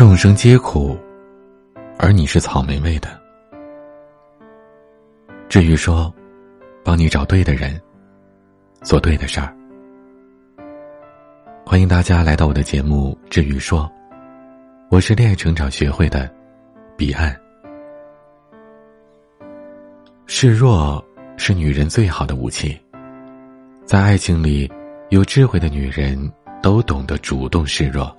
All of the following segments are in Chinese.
众生皆苦，而你是草莓味的。至于说，帮你找对的人，做对的事儿。欢迎大家来到我的节目《至于说》，我是恋爱成长学会的彼岸。示弱是女人最好的武器，在爱情里，有智慧的女人都懂得主动示弱。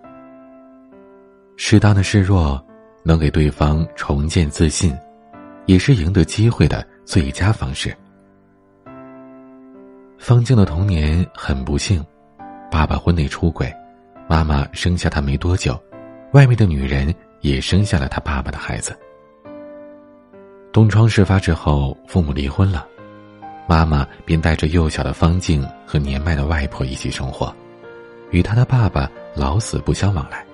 适当的示弱，能给对方重建自信，也是赢得机会的最佳方式。方静的童年很不幸，爸爸婚内出轨，妈妈生下他没多久，外面的女人也生下了他爸爸的孩子。东窗事发之后，父母离婚了，妈妈便带着幼小的方静和年迈的外婆一起生活，与他的爸爸老死不相往来。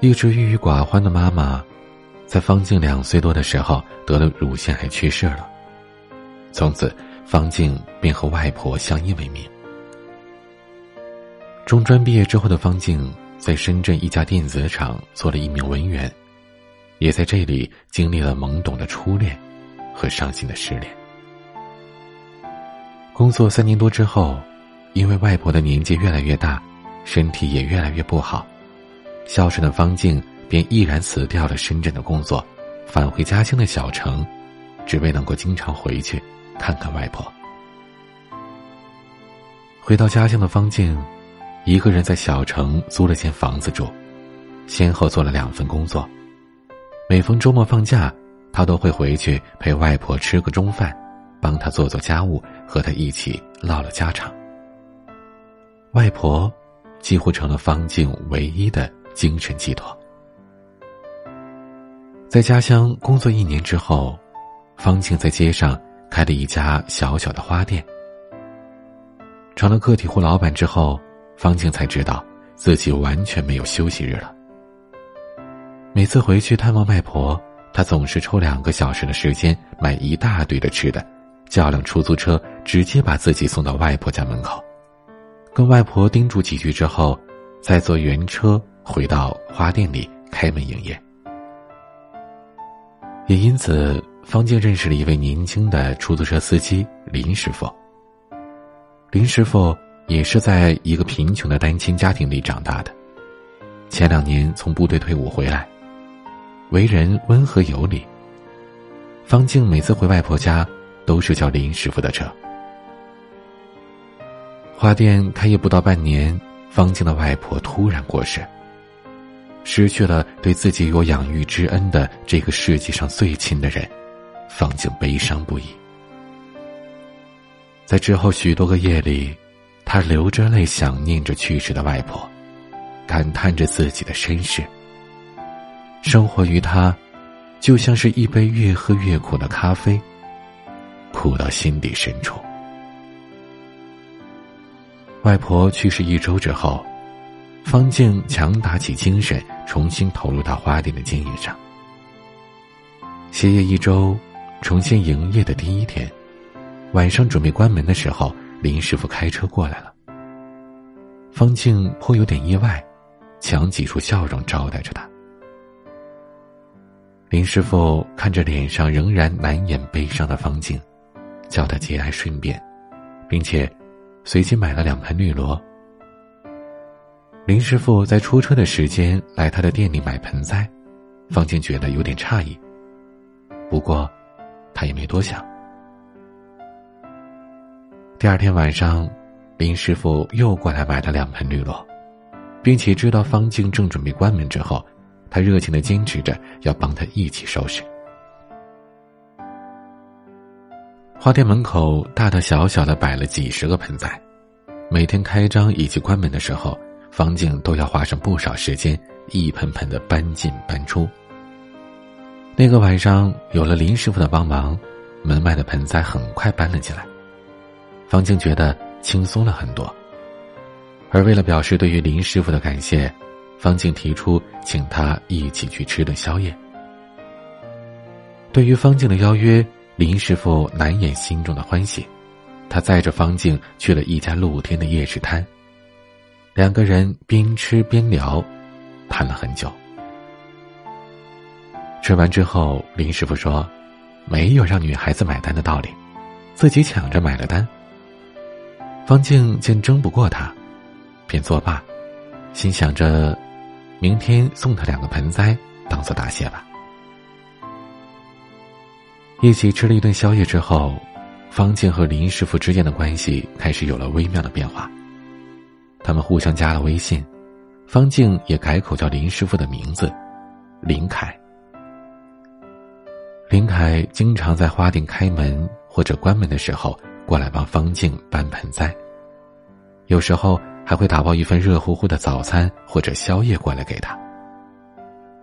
一直郁郁寡欢的妈妈，在方静两岁多的时候得了乳腺癌去世了。从此，方静便和外婆相依为命。中专毕业之后的方静，在深圳一家电子厂做了一名文员，也在这里经历了懵懂的初恋和伤心的失恋。工作三年多之后，因为外婆的年纪越来越大，身体也越来越不好。孝顺的方静便毅然辞掉了深圳的工作，返回家乡的小城，只为能够经常回去看看外婆。回到家乡的方静，一个人在小城租了间房子住，先后做了两份工作。每逢周末放假，他都会回去陪外婆吃个中饭，帮她做做家务，和她一起唠了家常。外婆几乎成了方静唯一的。精神寄托。在家乡工作一年之后，方静在街上开了一家小小的花店。成了个体户老板之后，方静才知道自己完全没有休息日了。每次回去探望外婆，他总是抽两个小时的时间买一大堆的吃的，叫辆出租车直接把自己送到外婆家门口，跟外婆叮嘱几句之后，再坐原车。回到花店里开门营业，也因此，方静认识了一位年轻的出租车司机林师傅。林师傅也是在一个贫穷的单亲家庭里长大的，前两年从部队退伍回来，为人温和有礼。方静每次回外婆家，都是叫林师傅的车。花店开业不到半年，方静的外婆突然过世。失去了对自己有养育之恩的这个世界上最亲的人，方静悲伤不已。在之后许多个夜里，他流着泪想念着去世的外婆，感叹着自己的身世。生活于他，就像是一杯越喝越苦的咖啡，苦到心底深处。外婆去世一周之后。方静强打起精神，重新投入到花店的经营上。歇业一周，重新营业的第一天，晚上准备关门的时候，林师傅开车过来了。方静颇有点意外，强挤出笑容招待着他。林师傅看着脸上仍然难掩悲伤的方静，叫他节哀顺变，并且随即买了两盆绿萝。林师傅在出车的时间来他的店里买盆栽，方静觉得有点诧异。不过，他也没多想。第二天晚上，林师傅又过来买了两盆绿萝，并且知道方静正准备关门之后，他热情的坚持着要帮他一起收拾。花店门口大大小小的摆了几十个盆栽，每天开张以及关门的时候。方静都要花上不少时间，一盆盆的搬进搬出。那个晚上有了林师傅的帮忙，门外的盆栽很快搬了起来。方静觉得轻松了很多。而为了表示对于林师傅的感谢，方静提出请他一起去吃顿宵夜。对于方静的邀约，林师傅难掩心中的欢喜，他载着方静去了一家露天的夜市摊。两个人边吃边聊，谈了很久。吃完之后，林师傅说：“没有让女孩子买单的道理，自己抢着买了单。”方静见争不过他，便作罢，心想着，明天送他两个盆栽当做答谢吧。一起吃了一顿宵夜之后，方静和林师傅之间的关系开始有了微妙的变化。他们互相加了微信，方静也改口叫林师傅的名字，林凯。林凯经常在花店开门或者关门的时候过来帮方静搬盆栽，有时候还会打包一份热乎乎的早餐或者宵夜过来给他。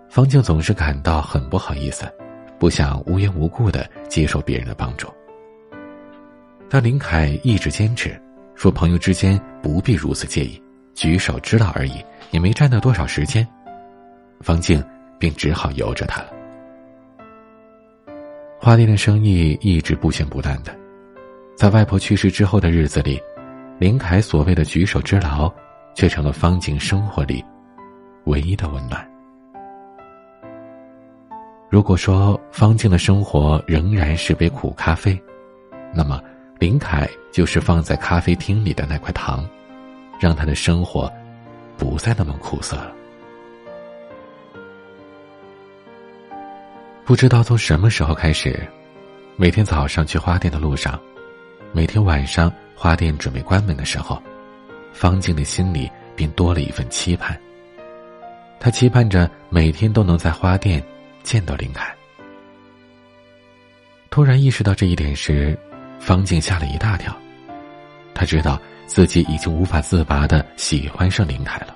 方静总是感到很不好意思，不想无缘无故的接受别人的帮助，但林凯一直坚持，说朋友之间不必如此介意，举手之劳而已，也没占到多少时间，方静便只好由着他了。花店的生意一直不咸不淡的，在外婆去世之后的日子里，林凯所谓的举手之劳，却成了方静生活里唯一的温暖。如果说方静的生活仍然是杯苦咖啡，那么林凯就是放在咖啡厅里的那块糖，让他的生活不再那么苦涩了。不知道从什么时候开始，每天早上去花店的路上，每天晚上花店准备关门的时候，方静的心里便多了一份期盼。他期盼着每天都能在花店见到林凯。突然意识到这一点时，方静吓了一大跳。他知道自己已经无法自拔的喜欢上林凯了。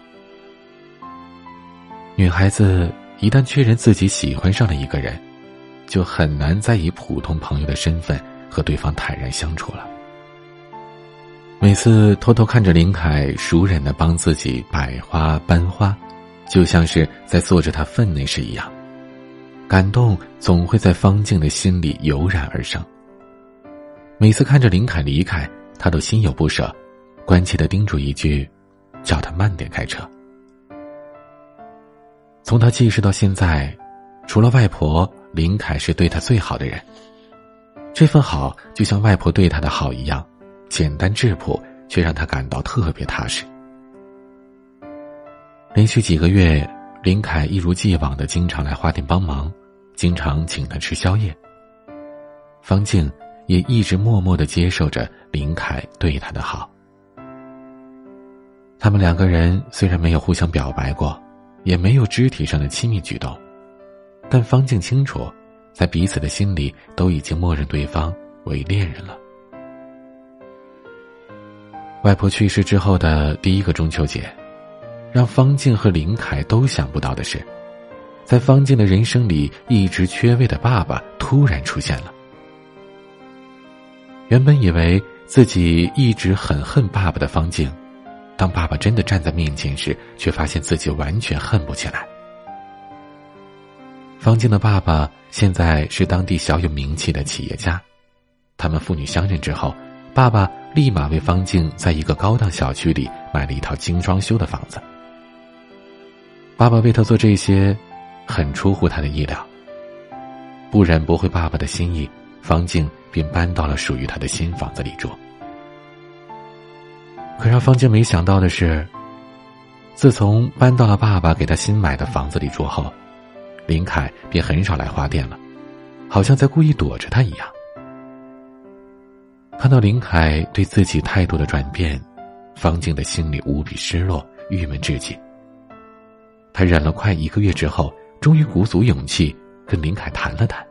女孩子。一旦确认自己喜欢上了一个人，就很难再以普通朋友的身份和对方坦然相处了。每次偷偷看着林凯熟稔的帮自己摆花搬花，就像是在做着他分内事一样，感动总会在方静的心里油然而生。每次看着林凯离开，他都心有不舍，关切的叮嘱一句：“叫他慢点开车。”从他记事到现在，除了外婆，林凯是对他最好的人。这份好就像外婆对他的好一样，简单质朴，却让他感到特别踏实。连续几个月，林凯一如既往的经常来花店帮忙，经常请他吃宵夜。方静也一直默默的接受着林凯对他的好。他们两个人虽然没有互相表白过。也没有肢体上的亲密举动，但方静清楚，在彼此的心里都已经默认对方为恋人了。外婆去世之后的第一个中秋节，让方静和林凯都想不到的是，在方静的人生里一直缺位的爸爸突然出现了。原本以为自己一直很恨爸爸的方静。当爸爸真的站在面前时，却发现自己完全恨不起来。方静的爸爸现在是当地小有名气的企业家，他们父女相认之后，爸爸立马为方静在一个高档小区里买了一套精装修的房子。爸爸为他做这些，很出乎他的意料。不忍不会爸爸的心意，方静便搬到了属于他的新房子里住。可让方静没想到的是，自从搬到了爸爸给他新买的房子里住后，林凯便很少来花店了，好像在故意躲着他一样。看到林凯对自己态度的转变，方静的心里无比失落、郁闷至极。他忍了快一个月之后，终于鼓足勇气跟林凯谈了谈。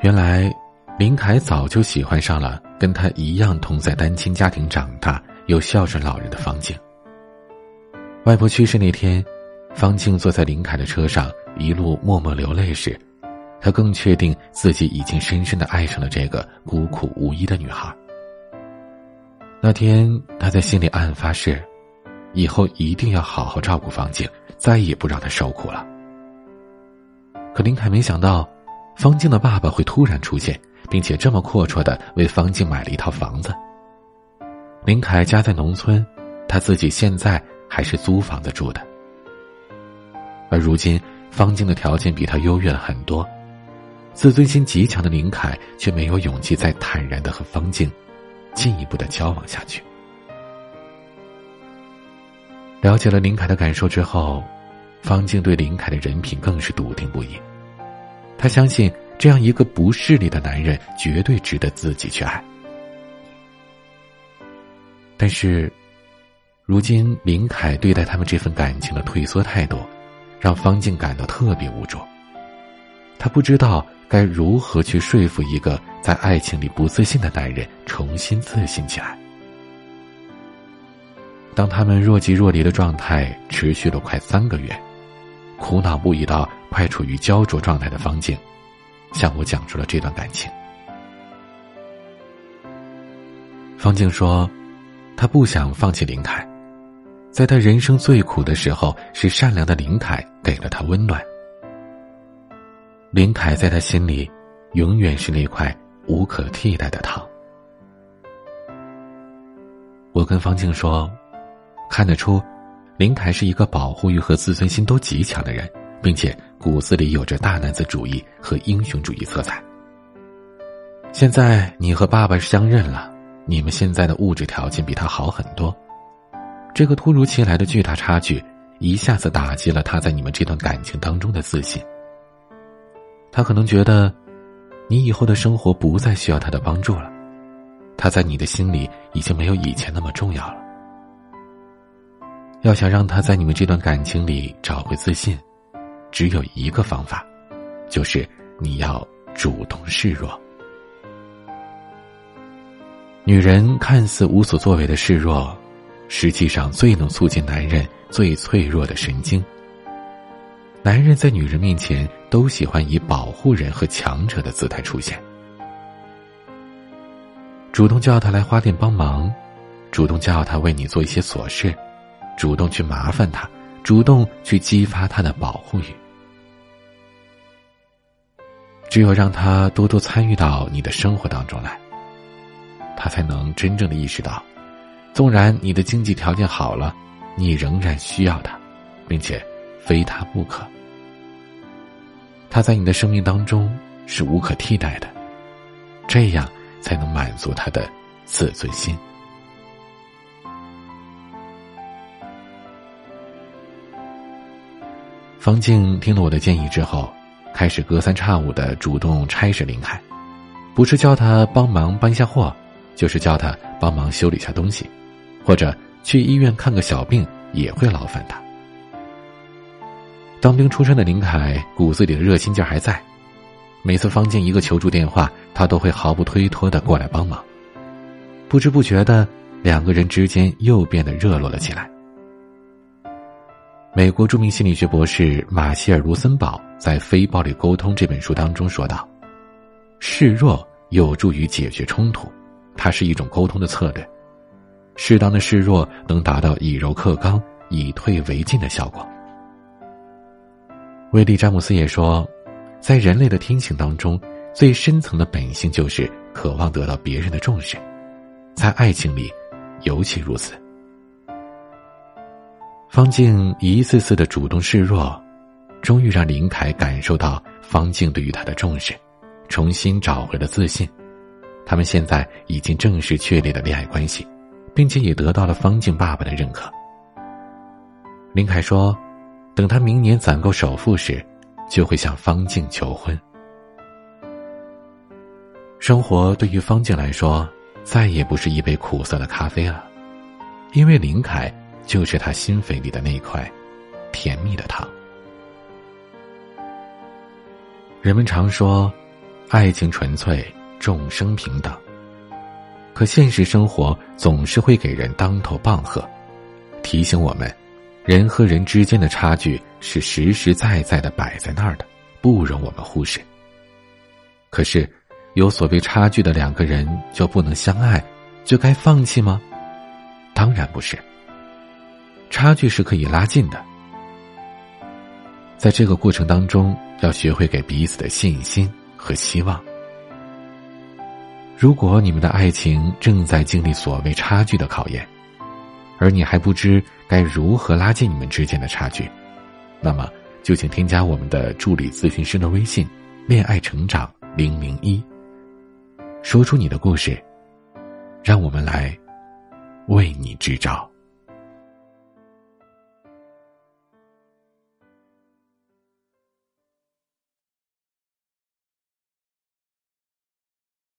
原来。林凯早就喜欢上了跟他一样同在单亲家庭长大又孝顺老人的方静。外婆去世那天，方静坐在林凯的车上，一路默默流泪时，他更确定自己已经深深的爱上了这个孤苦无依的女孩。那天，他在心里暗暗发誓，以后一定要好好照顾方静，再也不让她受苦了。可林凯没想到，方静的爸爸会突然出现。并且这么阔绰的为方静买了一套房子。林凯家在农村，他自己现在还是租房子住的。而如今，方静的条件比他优越了很多，自尊心极强的林凯却没有勇气再坦然的和方静进一步的交往下去。了解了林凯的感受之后，方静对林凯的人品更是笃定不已。她相信，这样一个不势利的男人绝对值得自己去爱。但是，如今林凯对待他们这份感情的退缩态度，让方静感到特别无助。她不知道该如何去说服一个在爱情里不自信的男人重新自信起来。当他们若即若离的状态持续了快三个月，苦恼不已到快处于焦灼状态的方静，向我讲述了这段感情。方静说，她不想放弃林凯，在她人生最苦的时候，是善良的林凯给了她温暖。林凯在她心里，永远是那块无可替代的糖。我跟方静说。看得出，林凯是一个保护欲和自尊心都极强的人，并且骨子里有着大男子主义和英雄主义色彩。现在你和爸爸相认了，你们现在的物质条件比他好很多，这个突如其来的巨大差距，一下子打击了他在你们这段感情当中的自信。他可能觉得，你以后的生活不再需要他的帮助了，他在你的心里已经没有以前那么重要了。要想让他在你们这段感情里找回自信，只有一个方法，就是你要主动示弱。女人看似无所作为的示弱，实际上最能促进男人最脆弱的神经。男人在女人面前都喜欢以保护人和强者的姿态出现，主动叫他来花店帮忙，主动叫他为你做一些琐事。主动去麻烦他，主动去激发他的保护欲。只有让他多多参与到你的生活当中来，他才能真正的意识到，纵然你的经济条件好了，你仍然需要他，并且非他不可。他在你的生命当中是无可替代的，这样才能满足他的自尊心。方静听了我的建议之后，开始隔三差五的主动差使林凯，不是叫他帮忙搬下货，就是叫他帮忙修理下东西，或者去医院看个小病也会劳烦他。当兵出身的林凯骨子里的热心劲儿还在，每次方静一个求助电话，他都会毫不推脱的过来帮忙。不知不觉的，两个人之间又变得热络了起来。美国著名心理学博士马歇尔·卢森堡在《非暴力沟通》这本书当中说道：“示弱有助于解决冲突，它是一种沟通的策略。适当的示弱能达到以柔克刚、以退为进的效果。”威利·詹姆斯也说：“在人类的天性当中，最深层的本性就是渴望得到别人的重视，在爱情里尤其如此。”方静一次次的主动示弱，终于让林凯感受到方静对于他的重视，重新找回了自信。他们现在已经正式确立了恋爱关系，并且也得到了方静爸爸的认可。林凯说：“等他明年攒够首付时，就会向方静求婚。”生活对于方静来说，再也不是一杯苦涩的咖啡了，因为林凯。就是他心扉里的那块甜蜜的糖。人们常说，爱情纯粹，众生平等。可现实生活总是会给人当头棒喝，提醒我们，人和人之间的差距是实实在在的摆在那儿的，不容我们忽视。可是，有所谓差距的两个人就不能相爱，就该放弃吗？当然不是。差距是可以拉近的，在这个过程当中，要学会给彼此的信心和希望。如果你们的爱情正在经历所谓差距的考验，而你还不知该如何拉近你们之间的差距，那么就请添加我们的助理咨询师的微信“恋爱成长零零一”，说出你的故事，让我们来为你支招。